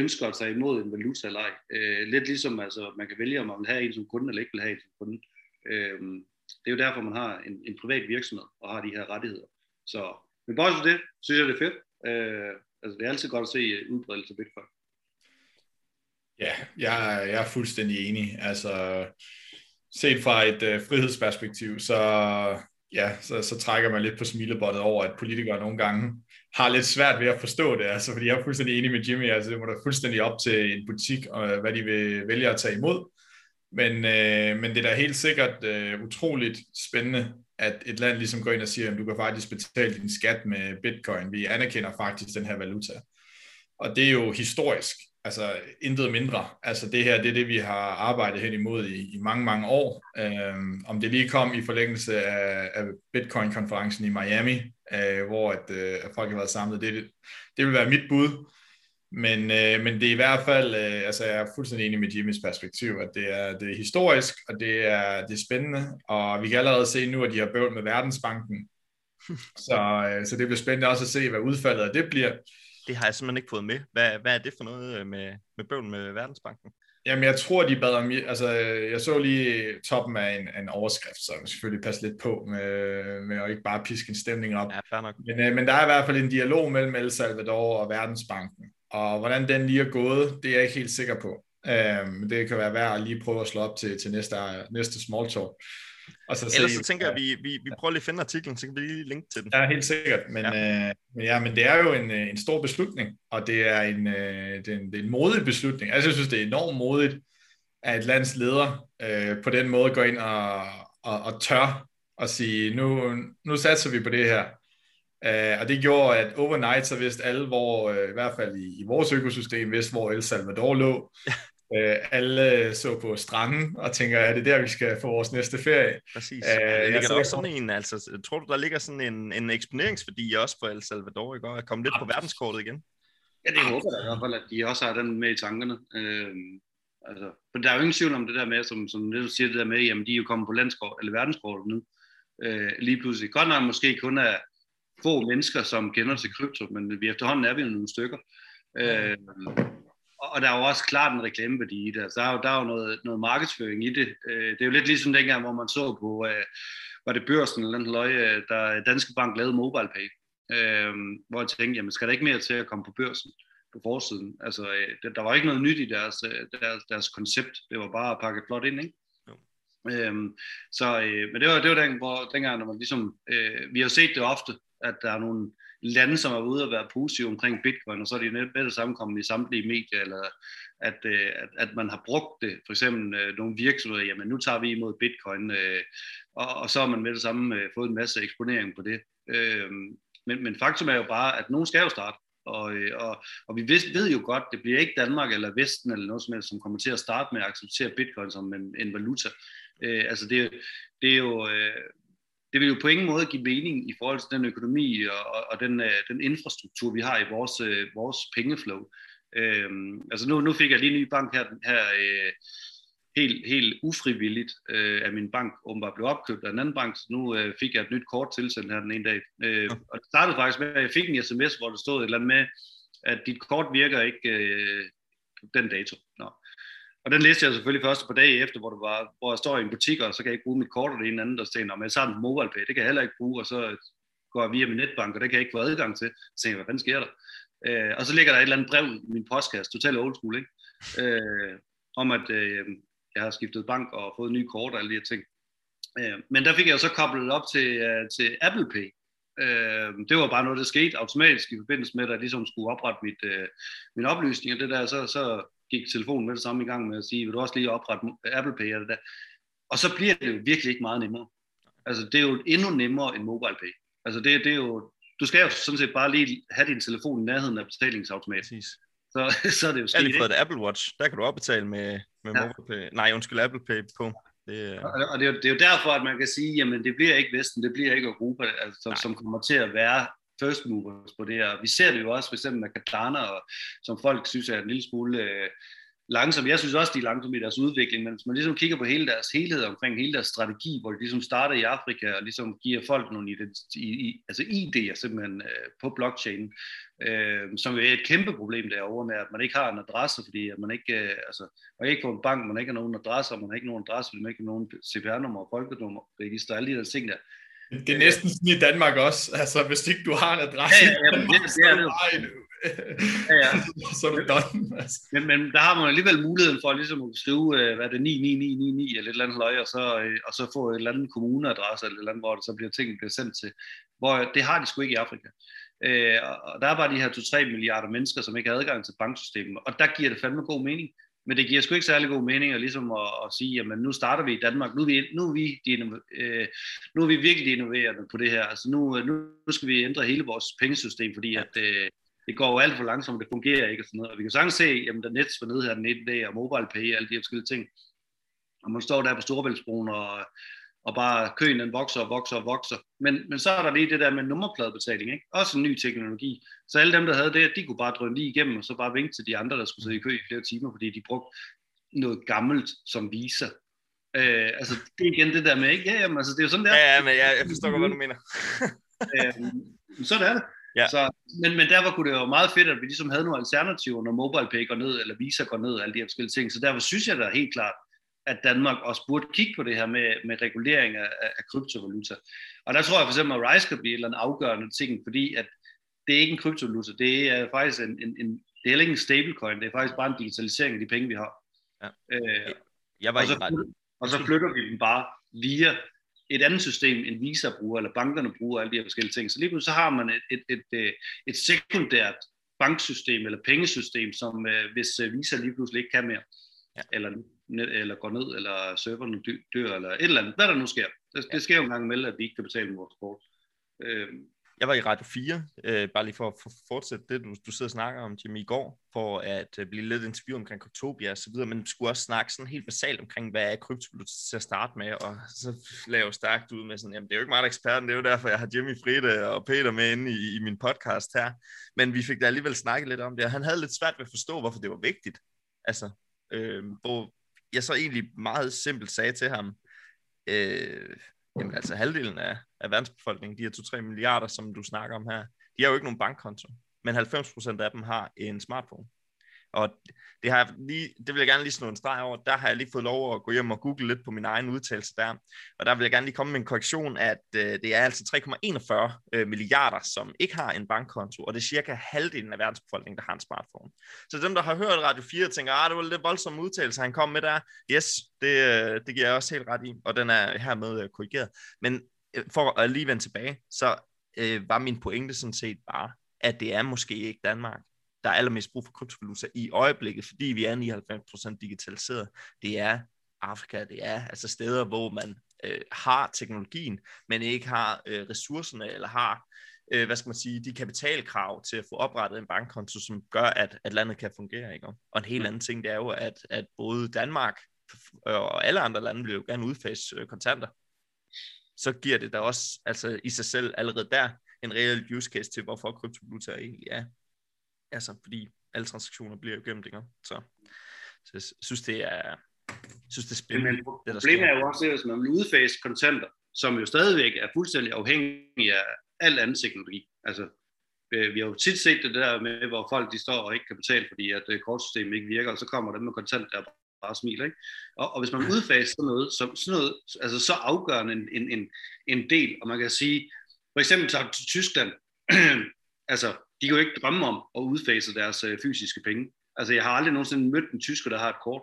ønsker at tage imod en valuta eller ej. Øh, lidt ligesom, altså, man kan vælge, om man vil have en som kunde, eller ikke vil have en som kunde. Øh, det er jo derfor, man har en, en privat virksomhed og har de her rettigheder. Så, men bare det, synes jeg, det er fedt. Øh, altså, det er altid godt at se øh, udbredelse af Bitcoin. Ja, jeg, jeg er fuldstændig enig. Altså, set fra et øh, frihedsperspektiv, så, ja, så, så trækker man lidt på smilebåndet over, at politikere nogle gange har lidt svært ved at forstå det, altså, fordi jeg er fuldstændig enig med Jimmy, altså det må da fuldstændig op til en butik, og hvad de vil vælge at tage imod. Men, øh, men det er da helt sikkert øh, utroligt spændende, at et land ligesom går ind og siger, at du kan faktisk betale din skat med bitcoin. Vi anerkender faktisk den her valuta. Og det er jo historisk, altså intet mindre. Altså det her, det er det, vi har arbejdet hen imod i, i mange, mange år. Øhm, om det lige kom i forlængelse af, af Bitcoin-konferencen i Miami, øh, hvor at, øh, folk har været samlet, det, det vil være mit bud. Men, øh, men det er i hvert fald, øh, altså jeg er fuldstændig enig med Jimmys perspektiv, at det er, det er historisk, og det er, det er spændende, og vi kan allerede se nu, at de har bøvl med Verdensbanken, så, øh, så det bliver spændende også at se, hvad udfaldet af det bliver. Det har jeg simpelthen ikke fået med. Hvad, hvad er det for noget øh, med, med bøvl med Verdensbanken? Jamen, jeg tror, de bad om... Altså, jeg så lige toppen af en, en overskrift, så jeg selvfølgelig passe lidt på med, med at ikke bare piske en stemning op. Ja, fair nok. Men, øh, men der er i hvert fald en dialog mellem El Salvador og Verdensbanken. Og hvordan den lige er gået, det er jeg ikke helt sikker på. Um, det kan være værd at lige prøve at slå op til, til næste, næste small talk. Og så Ellers se, så tænker jeg, at vi, vi, vi prøver lige at finde artiklen, så kan vi lige linke til den. Ja, helt sikkert. Men ja, øh, men, ja, men det er jo en, øh, en stor beslutning, og det er en, øh, det er en, det er en modig beslutning. Altså, jeg synes, det er enormt modigt, at et lands leder øh, på den måde går ind og, og, og tør at sige, nu, nu satser vi på det her. Uh, og det gjorde, at overnight så vidste alle, hvor, uh, i hvert fald i, i vores økosystem, vidste, hvor El Salvador lå. uh, alle så på stranden og tænker, er det der, vi skal få vores næste ferie? Præcis. Uh, ligger der også sådan en, altså, tror du, der ligger sådan en, en eksponeringsværdi også for El Salvador, ikke? at komme lidt på verdenskortet igen? Ja, det håber jeg i hvert fald, at de også har den med i tankerne. Uh, altså, for der er jo ingen tvivl om det der med, som, som du siger det der med, jamen de er jo kommet på landskort, eller verdenskortet nu, uh, lige pludselig. Godt nok måske kun er få mennesker, som kender til krypto, men vi efterhånden er vi jo nogle stykker. Øh, og der er jo også klart en reklameværdi i det. Altså, der er jo, der er jo noget, noget markedsføring i det. Øh, det er jo lidt ligesom dengang, hvor man så på, øh, var det børsen eller den løje, der Danske Bank lavede MobilePay. Øh, hvor jeg tænkte, jamen skal der ikke mere til at komme på børsen på forsiden? Altså, øh, der var ikke noget nyt i deres, øh, deres, deres koncept. Det var bare at pakke flot ind, ikke? Øhm, så, øh, men det var, det var den, hvor, dengang, når man ligesom, øh, vi har set det ofte, at der er nogle lande, som er ude at være positive omkring bitcoin, og så er de net det samme kommet i samtlige medier, eller at, øh, at, at man har brugt det, for eksempel øh, nogle virksomheder, jamen nu tager vi imod bitcoin, øh, og, og så har man med det samme øh, fået en masse eksponering på det. Øh, Men, men faktum er jo bare, at nogen skal jo starte. Og, øh, og, og vi ved, ved jo godt, det bliver ikke Danmark eller Vesten eller noget som helst, som kommer til at starte med at acceptere bitcoin som en, en valuta. Øh, altså det, det er jo... Øh, det vil jo på ingen måde give mening i forhold til den økonomi og, og den, øh, den infrastruktur, vi har i vores, øh, vores pengeflow. Øhm, altså nu, nu fik jeg lige en ny bank her, her øh, helt, helt ufrivilligt øh, af min bank åbenbart blev opkøbt af en anden bank, så nu øh, fik jeg et nyt kort tilsendt her den ene dag. Øh, og det startede faktisk med, at jeg fik en sms, hvor der stod et eller andet med, at dit kort virker ikke øh, den dato. Nå. Og den læste jeg selvfølgelig først på dag efter, hvor, det var, hvor jeg står i en butik, og så kan jeg ikke bruge mit kort, og det ene andet, der står, men jeg tager den på MobilePay, det kan jeg heller ikke bruge, og så går jeg via min netbank, og det kan jeg ikke få adgang til. Så tænker jeg, hvad fanden sker der? Øh, og så ligger der et eller andet brev i min postkasse, totalt old school, ikke? Øh, om at øh, jeg har skiftet bank og fået nye kort og alle de her ting. Øh, men der fik jeg så koblet op til, øh, til Apple Pay. Øh, det var bare noget, der skete automatisk i forbindelse med, at jeg ligesom skulle oprette mit, øh, min oplysning, og det der, så, så gik telefonen med det samme i gang med at sige, vil du også lige oprette Apple Pay eller det der. Og så bliver det jo virkelig ikke meget nemmere. Altså, det er jo endnu nemmere end mobile pay. Altså, det, det er jo, du skal jo sådan set bare lige have din telefon i nærheden af betalingsautomaten. Præcis. Så, så er det jo Jeg skidt, har lige fået et Apple Watch. Der kan du opbetale med, med Ja. MobilePay. Nej, undskyld, Apple Pay på. Det, er- Og det, er, jo- det er jo derfor, at man kan sige, jamen det bliver ikke Vesten, det bliver ikke Europa, altså, som kommer til at være first movers på det her. Vi ser det jo også for eksempel med Katana, og, som folk synes er en lille smule øh, langsomme. Jeg synes også, de er langsomme i deres udvikling, men hvis man ligesom kigger på hele deres helhed omkring hele deres strategi, hvor de ligesom starter i Afrika og ligesom giver folk nogle ident- i, i, altså ID'er simpelthen øh, på blockchain, øh, som er et kæmpe problem derovre med, at man ikke har en adresse, fordi at man ikke, øh, altså, man kan ikke få en bank, man ikke har nogen adresse, man har ikke nogen adresse, fordi man ikke har nogen CPR-nummer og folkenummer, register, alle de der ting der. Det er næsten sådan i Danmark også. Altså, hvis ikke du har en adresse, Ja, ja, ja, men det- det er det så Ja, ja. så er du done. Altså. Men, men der har man alligevel muligheden for ligesom at skrive, øh, hvad er det, 99999 eller et eller andet løg, og så, øh, og så få et eller andet kommuneadresse eller et eller andet, hvor det så bliver tingene bliver sendt til. Hvor det har de sgu ikke i Afrika. Øh, og- og der er bare de her 2-3 milliarder mennesker, som ikke har adgang til banksystemet, og der giver det fandme god mening. Men det giver sgu ikke særlig god mening at, ligesom at, at sige, jamen nu starter vi i Danmark, nu er vi, nu er vi, de, øh, nu er vi virkelig innoverende på det her. Altså nu, nu, nu skal vi ændre hele vores pengesystem, fordi at, øh, det går jo alt for langsomt, det fungerer ikke og sådan noget. Og vi kan sagtens se, jamen der Nets var nede her den ene dag, og mobile pay og alle de her forskellige ting. Og man står der på Storebæltsbroen, og, og bare køen den vokser og vokser og vokser. Men, men så er der lige det der med nummerpladebetaling, ikke? Også en ny teknologi. Så alle dem, der havde det, de kunne bare drøne lige igennem, og så bare vinke til de andre, der skulle sidde i kø i flere timer, fordi de brugte noget gammelt som visa. Øh, altså, det er igen det der med, ikke? Ja, jamen, altså, det er jo sådan, der. ja, ja, men jeg, jeg forstår godt, hvad du mener. Øh, sådan er det. Ja. Så, men, men derfor kunne det jo være meget fedt, at vi ligesom havde nogle alternativer, når MobilePay går ned, eller Visa går ned, alle de her forskellige ting. Så derfor synes jeg da helt klart, at Danmark også burde kigge på det her med, med regulering af, af kryptovaluta. Og der tror jeg for eksempel, at RISE kan blive andet afgørende ting, fordi at det er ikke en kryptovaluta, det er faktisk en, en, en det er heller ikke en stablecoin, det er faktisk bare en digitalisering af de penge, vi har. Ja. Øh, Jeg var og, så, flytter- og så flytter vi dem bare via et andet system, end Visa bruger, eller bankerne bruger, alle de her forskellige ting. Så lige pludselig så har man et, et, et, et, et sekundært banksystem eller pengesystem, som øh, hvis øh, Visa lige pludselig ikke kan mere, Ja. eller, eller går ned, eller serverne dø- dør, eller et eller andet, hvad der nu sker. Det, det sker jo en gang imellem, at vi ikke kan betale med vores kort. Øh, Jeg var i Radio 4, øh, bare lige for at for- fortsætte det, du, du sidder og snakker om, Jimmy, i går, for at øh, blive lidt interview omkring Kryptopia og så videre, men du skulle også snakke sådan helt basalt omkring, hvad er kryptovaluta til at starte med, og så lagde jeg jo stærkt ud med sådan, jamen det er jo ikke mig, der er eksperten, det er jo derfor, jeg har Jimmy Fride og Peter med inde i, i min podcast her, men vi fik da alligevel snakket lidt om det, og han havde lidt svært ved at forstå, hvorfor det var vigtigt, altså, øh, hvor jeg så egentlig meget simpelt sagde til ham, øh, Jamen altså halvdelen af, af verdensbefolkningen, de her 2-3 milliarder, som du snakker om her, de har jo ikke nogen bankkonto, men 90% af dem har en smartphone. Og det, har jeg lige, det vil jeg gerne lige slå en streg over. Der har jeg lige fået lov at gå hjem og google lidt på min egen udtalelse der. Og der vil jeg gerne lige komme med en korrektion, at øh, det er altså 3,41 øh, milliarder, som ikke har en bankkonto, og det er cirka halvdelen af verdensbefolkningen, der har en smartphone. Så dem, der har hørt Radio 4, tænker, at det var lidt voldsom udtalelse, han kom med der. Yes, det, øh, det giver jeg også helt ret i, og den er hermed øh, korrigeret. Men øh, for at lige vende tilbage, så øh, var min pointe sådan set bare, at det er måske ikke Danmark, der er allermest brug for kryptovaluta i øjeblikket, fordi vi er 99% digitaliseret. Det er Afrika, det er altså steder, hvor man øh, har teknologien, men ikke har øh, ressourcerne, eller har øh, hvad skal man sige, de kapitalkrav til at få oprettet en bankkonto, som gør, at, at landet kan fungere. Ikke? Og en helt anden ting, det er jo, at, at både Danmark og alle andre lande vil jo gerne udfase øh, kontanter. Så giver det da også altså, i sig selv allerede der en reel use case til, hvorfor kryptovaluta egentlig er. Altså, fordi alle transaktioner bliver jo ikke? Så, så jeg synes, det er, synes, det er spændende. Men det, der problemet sker. er jo også, at hvis man vil udfase kontanter, som jo stadigvæk er fuldstændig afhængig af al anden teknologi. Altså, øh, vi har jo tit set det der med, hvor folk de står og ikke kan betale, fordi at øh, kortsystemet ikke virker, og så kommer dem med kontant der bare smiler. Ikke? Og, og hvis man udfaser sådan noget, så, sådan noget altså så afgørende en, en, en, en del, og man kan sige, for eksempel tager til Tyskland, altså, de kan jo ikke drømme om at udfase deres øh, fysiske penge. Altså, jeg har aldrig nogensinde mødt en tysker, der har et kort.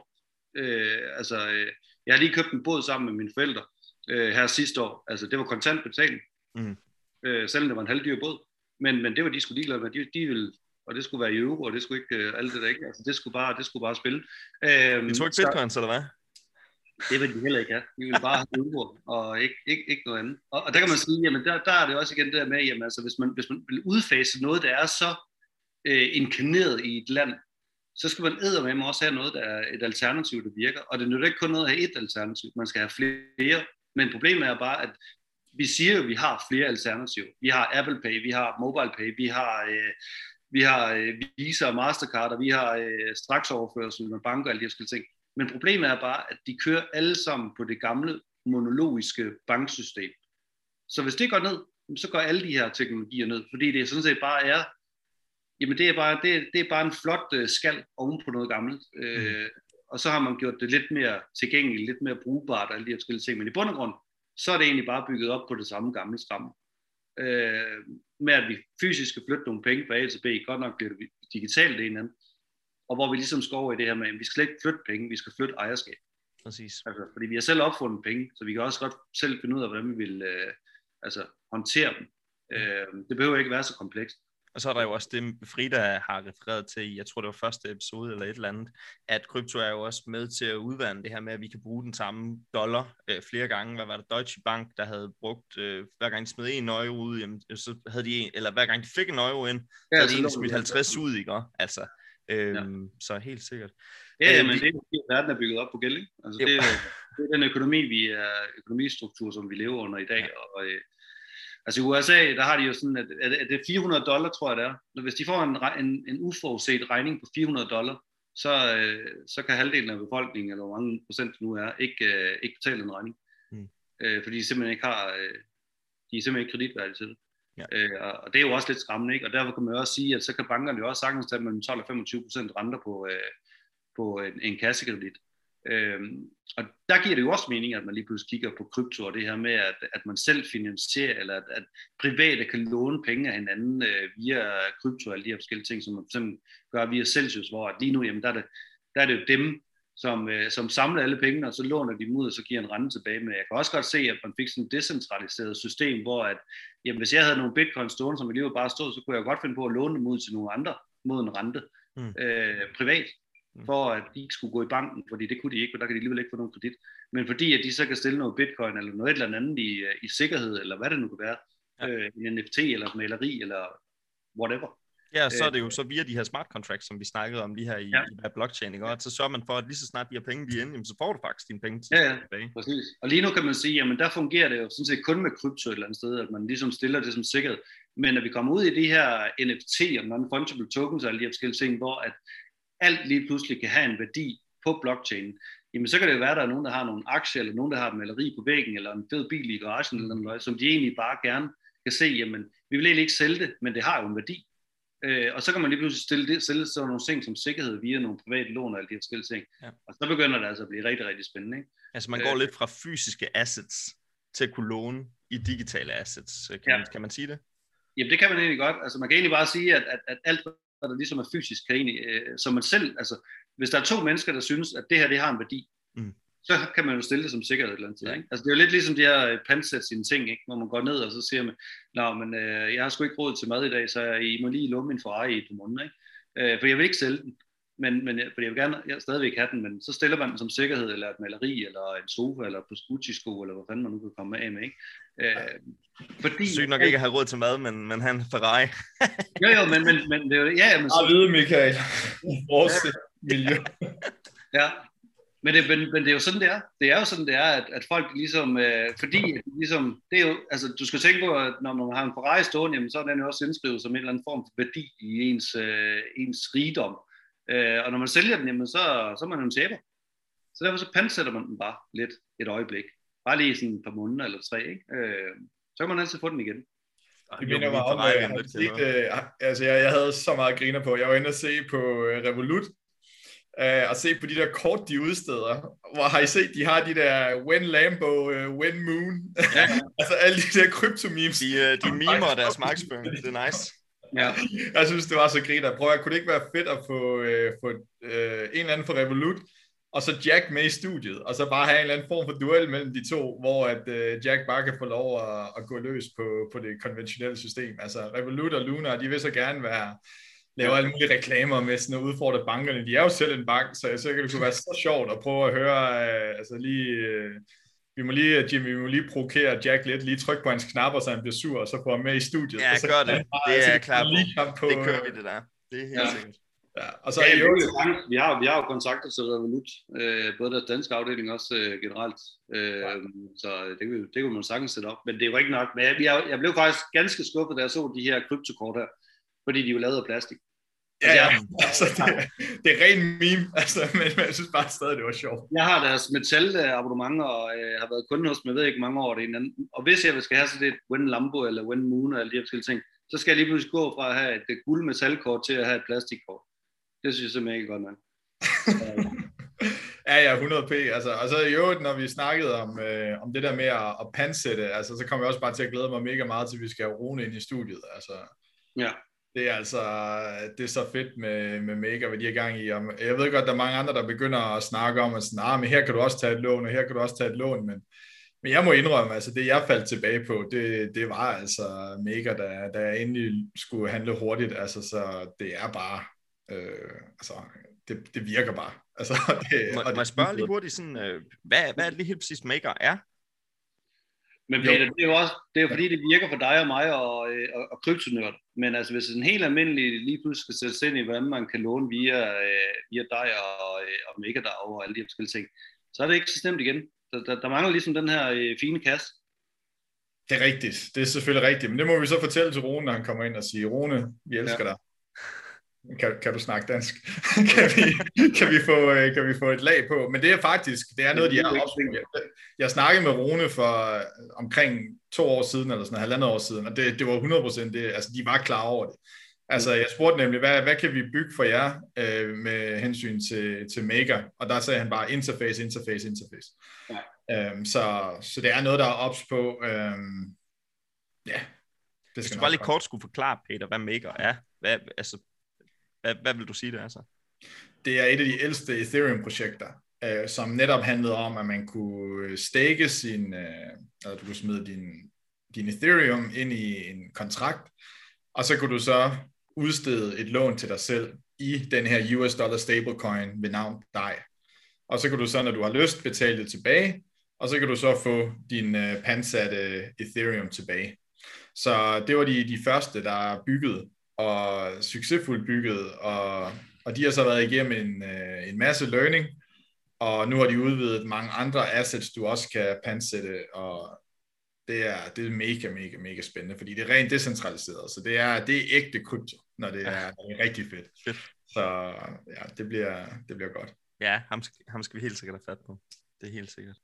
Øh, altså, øh, jeg har lige købt en båd sammen med mine forældre øh, her sidste år. Altså, det var kontant betaling. Mm. Øh, selvom det var en halvdyr båd. Men, men det var de skulle ligeglade med. De, de ville, og det skulle være i euro, og det skulle ikke øh, alt det der ikke. Altså, det skulle bare, det skulle bare spille. Øh, De tog ikke bitcoins, eller hvad? Det vil de heller ikke have. De vil bare have euro, og ikke, ikke, ikke noget andet. Og, og der kan man sige, jamen der, der er det også igen det der med, jamen altså hvis man, hvis man vil udfase noget, der er så øh, inkarneret i et land, så skal man med også have noget, der er et alternativ, der virker. Og det nytter ikke kun noget at have et alternativ, man skal have flere. Men problemet er bare, at vi siger jo, at vi har flere alternativer. Vi har Apple Pay, vi har Mobile Pay, vi har, øh, vi har øh, Visa og Mastercard, og vi har øh, straksoverførsel med banker og alle de her ting. Men problemet er bare, at de kører alle sammen på det gamle monologiske banksystem. Så hvis det går ned, så går alle de her teknologier ned, fordi det sådan set bare er, jamen det er bare, det, det er bare en flot uh, skal oven på noget gammelt. Mm. Øh, og så har man gjort det lidt mere tilgængeligt, lidt mere brugbart, alle de her forskellige ting. Men i bund og grund, så er det egentlig bare bygget op på det samme gamle skram. Øh, med at vi fysisk skal flytte nogle penge fra A til B, godt nok bliver det digitalt det ene og hvor vi ligesom skal over i det her med, at vi skal slet ikke flytte penge, vi skal flytte ejerskab. Præcis. Altså, fordi vi har selv opfundet penge, så vi kan også godt selv finde ud af, hvordan vi vil øh, altså, håndtere dem. Øh, det behøver ikke være så komplekst. Og så er der jo også det, Frida har refereret til jeg tror det var første episode eller et eller andet, at krypto er jo også med til at udvande det her med, at vi kan bruge den samme dollar øh, flere gange. Hvad var det? Deutsche Bank, der havde brugt, øh, hver gang de smed en euro ud, jamen, så havde de en, eller hver gang de fik en euro ind, så Ja, havde så de lå en smidt det. 50 ud, ikke? Altså, øhm, ja. Så helt sikkert. Ja, ja Øh, men vi- det er jo fordi, verden er bygget op på gæld, ikke? Altså, Jo. det, er, det er den økonomi, vi er, økonomistruktur, som vi lever under i dag. Og, øh, altså i USA, der har de jo sådan, at, at, det er 400 dollar, tror jeg det er. Når Hvis de får en, en, en uforudset regning på 400 dollar, så, øh, så kan halvdelen af befolkningen, eller hvor mange procent det nu er, ikke, øh, ikke betale den regning. Mm. Øh, fordi de simpelthen ikke har, øh, de er simpelthen ikke kreditværdige til det. Ja. Øh, og, det er jo også lidt skræmmende, ikke? Og derfor kan man jo også sige, at så kan bankerne jo også sagtens tage mellem 12 og 25 procent renter på, øh, på en, en kassekredit. Øhm, og der giver det jo også mening, at man lige pludselig kigger på krypto og det her med, at, at man selv finansierer, eller at, at private kan låne penge af hinanden øh, via krypto og alle de her forskellige ting, som man for eksempel gør via Celsius, hvor at lige nu, jamen der er det, der er det jo dem, som, øh, som samler alle pengene, og så låner de dem ud, og så giver en rente tilbage. Men jeg kan også godt se, at man fik sådan et decentraliseret system, hvor at, jamen, hvis jeg havde nogle bitcoin stående, som alligevel bare stod, så kunne jeg godt finde på at låne dem ud til nogle andre mod en rente Mm. øh, privat, Mm. for at de ikke skulle gå i banken, fordi det kunne de ikke, for der kan de alligevel ikke få nogen kredit. Men fordi at de så kan stille noget bitcoin eller noget et eller andet i, øh, i sikkerhed, eller hvad det nu kan være, Ja. øh, en NFT eller maleri eller whatever. Ja, så er Øh, det jo så via de her smart contracts, som vi snakkede om lige her i, Ja. i hver blockchain, ikke? Og så sørger man for, at lige så snart de her penge bliver inde, jamen, så får du faktisk dine penge til Ja, ja. tilbage. Præcis. Og lige nu kan man sige, jamen der fungerer det jo sådan set kun med krypto et eller andet sted, at man ligesom stiller det som sikkerhed. Men når vi kommer ud i de her NFT og non-fungible tokens og alle de her forskellige ting, hvor at alt lige pludselig kan have en værdi på blockchain, jamen så kan det jo være, at der er nogen, der har nogle aktier, eller nogen, der har et maleri på væggen, eller en fed bil i garagen, eller noget, som de egentlig bare gerne kan se, jamen vi vil egentlig ikke sælge det, men det har jo en værdi. Øh, og så kan man lige pludselig stille, det, stille sådan nogle ting som sikkerhed via nogle private lån og alle de her forskellige ting. Ja. Og så begynder det altså at blive rigtig, rigtig spændende. Ikke? Altså man Øh. går lidt fra fysiske assets til at kunne låne i digitale assets. Kan, Ja. man, kan man sige det? Jamen det kan man egentlig godt. Altså man kan egentlig bare sige, at, at, at alt, hvad der ligesom er fysisk, kan egentlig, øh, som man selv, altså hvis der er to mennesker, der synes, at det her, det har en værdi, Mm. Så kan man jo stille det som sikkerhed et eller andet sted. Ja. Ikke? Altså det er jo lidt ligesom de her øh, pantsæt sine ting, ikke? hvor man går ned og så siger man, Nå, men øh, jeg har sgu ikke råd til mad i dag, så I må lige låne min Ferrari i et måned, ikke? Øh, for jeg vil ikke sælge den. men, men jeg- fordi jeg vil gerne jeg vil stadigvæk have den, men så stiller man den som sikkerhed, eller et maleri, eller en sofa, eller på Gucci-sko, eller hvad fanden man nu kan komme af med, ikke? Øh, fordi, Sygt nok ikke at have råd til mad, men, men han Ferrari. Jo, jo, men, men, men det er jo, ja, ja, men, så, vide, Michael. Vores miljø. ja. Men, det, men, men det er jo sådan, det er. Det er jo sådan, det er, at, at folk ligesom, øh, fordi at ligesom, det er jo, altså du skal tænke på, at når man har en Ferrari stående, jamen, så er den jo også indskrevet som en eller anden form for værdi i ens, øh, ens rigdom. Øh, og når man sælger den, jamen, så, så er man en taber. Så derfor så pansætter man den bare lidt et øjeblik. Bare lige sådan et par måneder eller tre, ikke? Øh, så kan man altid få den igen. Det minder mig om, at jeg, havde set, øh, altså jeg, jeg havde så meget griner på. Jeg var inde og se på øh, Revolut, øh, og se på de der kort, de udsteder. Hvor har I set, de har de der When Lambo, øh, When Moon. Ja. altså alle de der kryptomemes. De, øh, de mimer deres markedsføring. Det er nice. Ja. Jeg synes, det var så griner. Prøv at kunne det ikke være fedt at få, øh, få øh, en eller anden fra Revolut, og så Jack med i studiet, og så bare have en eller anden form for duel mellem de to, hvor at øh, Jack bare kan få lov at, at gå løs på, på det konventionelle system. Altså Revolut og Luna, de vil så gerne være lave alle mulige reklamer med sådan at udfordre bankerne. De er jo selv en bank, så jeg synes, det kunne være så sjovt at prøve at høre, øh, altså lige, øh, vi må lige, Jimmy, vi må lige provokere Jack lidt, lige trykke på hans knapper, så han bliver sur, og så får ham med i studiet. Ja, så gør det. bare- Det er så jeg kan klar han på. lige komme på. Det kører vi, det der. Det er helt Ja. sikkert. Ja, og så Ja, er vi, jo vi, har, vi har jo kontakter til Revolut, øh, både deres danske afdeling og også øh, generelt. Øh, så det, vi- det kunne man sagtens sætte op. Men det er jo ikke nok. Men jeg, jeg, jeg blev faktisk ganske skuffet, da jeg så de her kryptokort her. Fordi de er jo lavet af plastik. Ja, ja. Altså, det, det er ren meme, altså, men, men jeg synes bare stadig, det var sjovt. Jeg har deres metal abonnement og øh, har været kunde hos dem, jeg ved ikke mange år det er en anden. Og hvis jeg skal have sådan et When Lambo eller When Moon og alle de her forskellige ting, så skal jeg lige pludselig gå fra at have et øh, guld metalkort til at have et plastikkort. Det synes jeg simpelthen ikke godt, man. Ja, ja, 100p. Altså, og så i øvrigt, når vi snakkede om, øh, om det der med at, at pansætte, altså, så kommer jeg også bare til at glæde mig mega meget til, at vi skal have Rune ind i studiet. Altså, Ja. Det er altså det er så fedt med, med Mega, hvad de er gang i. Og jeg ved godt, der er mange andre, der begynder at snakke om, at sådan, ah, men her kan du også tage et lån, og her kan du også tage et lån, men, men jeg må indrømme, altså det jeg faldt tilbage på, det, det var altså Mega, da, da jeg endelig skulle handle hurtigt, altså så det er bare, øh, altså det, det virker bare. Altså, det, Må, og må det- jeg spørge lige hurtigt, sådan, øh, hvad, hvad er det lige helt præcis Maker er? Men Jo. Peter, det er jo også det er jo fordi, det virker for dig og mig og, øh, og, og kryptonørd. Men altså, hvis en helt almindelig lige pludselig skal sætte sig ind i, hvordan man kan låne via, øh, via dig og, øh, og MegaDAO og alle de forskellige ting, så er det ikke så stemt igen. Der, der, der mangler ligesom den her fine kasse. Det er rigtigt. Det er selvfølgelig rigtigt. Men det må vi så fortælle til Rune, når han kommer ind og siger, Rune, vi elsker ja. dig. Kan, kan du snakke dansk? kan, vi, kan, vi få, øh, kan vi få et lag på? Men det er faktisk, det er noget, de er op. Jeg, snakkede med Rune for øh, omkring to år siden, eller sådan halvandet år siden, og det, det var 100%, det, altså de var klar over det. Altså, jeg spurgte nemlig, hvad, hvad kan vi bygge for jer øh, med hensyn til, til Mega? Og der sagde han bare interface, interface, interface. Ja. Øhm, så, så det er noget, der er ops på. Øhm, ja, det Hvis skal du nok bare lige kort skulle forklare, Peter, hvad Maker er, hvad, altså, hvad, hvad vil du sige det er så? Det er et af de ældste Ethereum-projekter, øh, som netop handlede om, at man kunne stake sin, øh, eller du kunne smide din, din Ethereum ind i en kontrakt, og så kunne du så udstede et lån til dig selv i den her US dollar stablecoin ved navn DAI. Og så kan du så, når du har lyst, betale det tilbage, og så kan du så få din øh, pansatte Ethereum tilbage. Så det var de, de første, der byggede og succesfuldt bygget, og, og de har så været igennem en, øh, en masse learning, og nu har de udvidet mange andre assets, du også kan pansætte, og det er, det er mega, mega, mega spændende, fordi det er rent decentraliseret, så det er, det er ægte krypto, når det er, når det er rigtig fedt. Fedt. Så ja, det bliver, det bliver godt. Ja, ham skal, ham skal vi helt sikkert have fat på. Det er helt sikkert.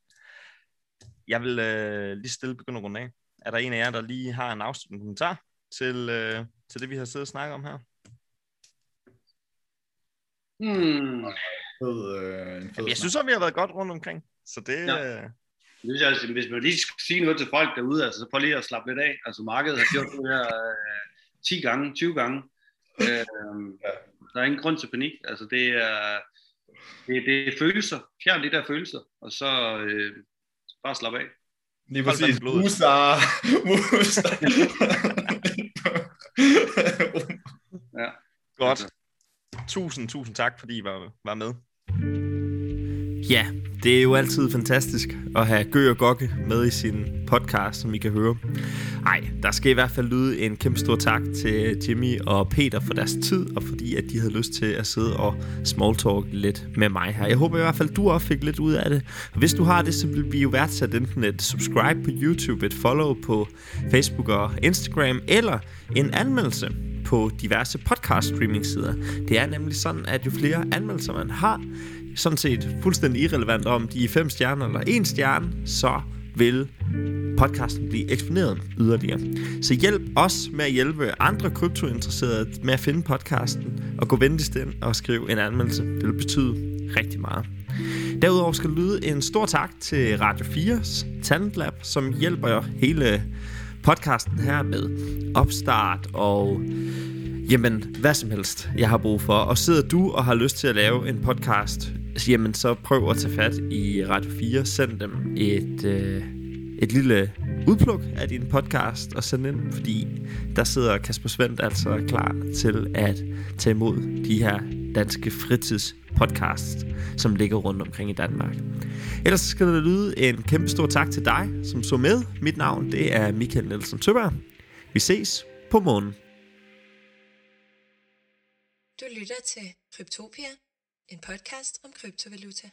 Jeg vil øh, lige stille begynde at runde af. Er der en af jer, der lige har en afsluttende kommentar til, øh, til det, vi har siddet og snakket om her? Hmm. Fed, øh, en fed Jamen, jeg synes, at vi har været godt rundt omkring. Så det, Ja. øh, Hvis, jeg, altså, hvis man lige skal sige noget til folk derude, altså, så prøv lige at slappe lidt af. Altså markedet har gjort det her øh, 10 gange, 20 gange. Øh, der er ingen grund til panik. Altså det er, det, det er følelser. Fjern de der følelser, og så øh, bare slap af. Lige præcis. Musa. Musa. Ja. godt. tusind, tusind tak, fordi I var, var med. Ja, det er jo altid fantastisk at have Gø og Gokke med i sin podcast, som I kan høre. Ej, der skal i hvert fald lyde en kæmpe stor tak til Jimmy og Peter for deres tid, og fordi at de havde lyst til at sidde og smalltalk lidt med mig her. Jeg håber i hvert fald, du også fik lidt ud af det. Og hvis du har det, så vil vi jo værdsat enten et subscribe på YouTube, et follow på Facebook og Instagram, eller en anmeldelse på diverse podcast streaming sider. Det er nemlig sådan, at jo flere anmeldelser man har, sådan set fuldstændig irrelevant om de er fem stjerner eller en stjerne, så vil podcasten blive eksponeret yderligere. Så hjælp os med at hjælpe andre kryptointeresserede med at finde podcasten, og gå venligst ind og skrive en anmeldelse. Det vil betyde rigtig meget. Derudover skal lyde en stor tak til Radio 4's Talentlab, som hjælper hele podcasten her med opstart og jamen hvad som helst, jeg har brug for. Og sidder du og har lyst til at lave en podcast, jamen så prøv at tage fat i Radio 4. Send dem et, øh, et lille udpluk af din podcast og sende ind, fordi der sidder Kasper Svendt altså klar til at tage imod de her danske fritidspodcasts, som ligger rundt omkring i Danmark. Ellers skal der lyde en kæmpe stor tak til dig, som så med. Mit navn det er Michael Nielsen Tøberg. Vi ses på månen. Du lytter til Kryptopia, en podcast om kryptovaluta.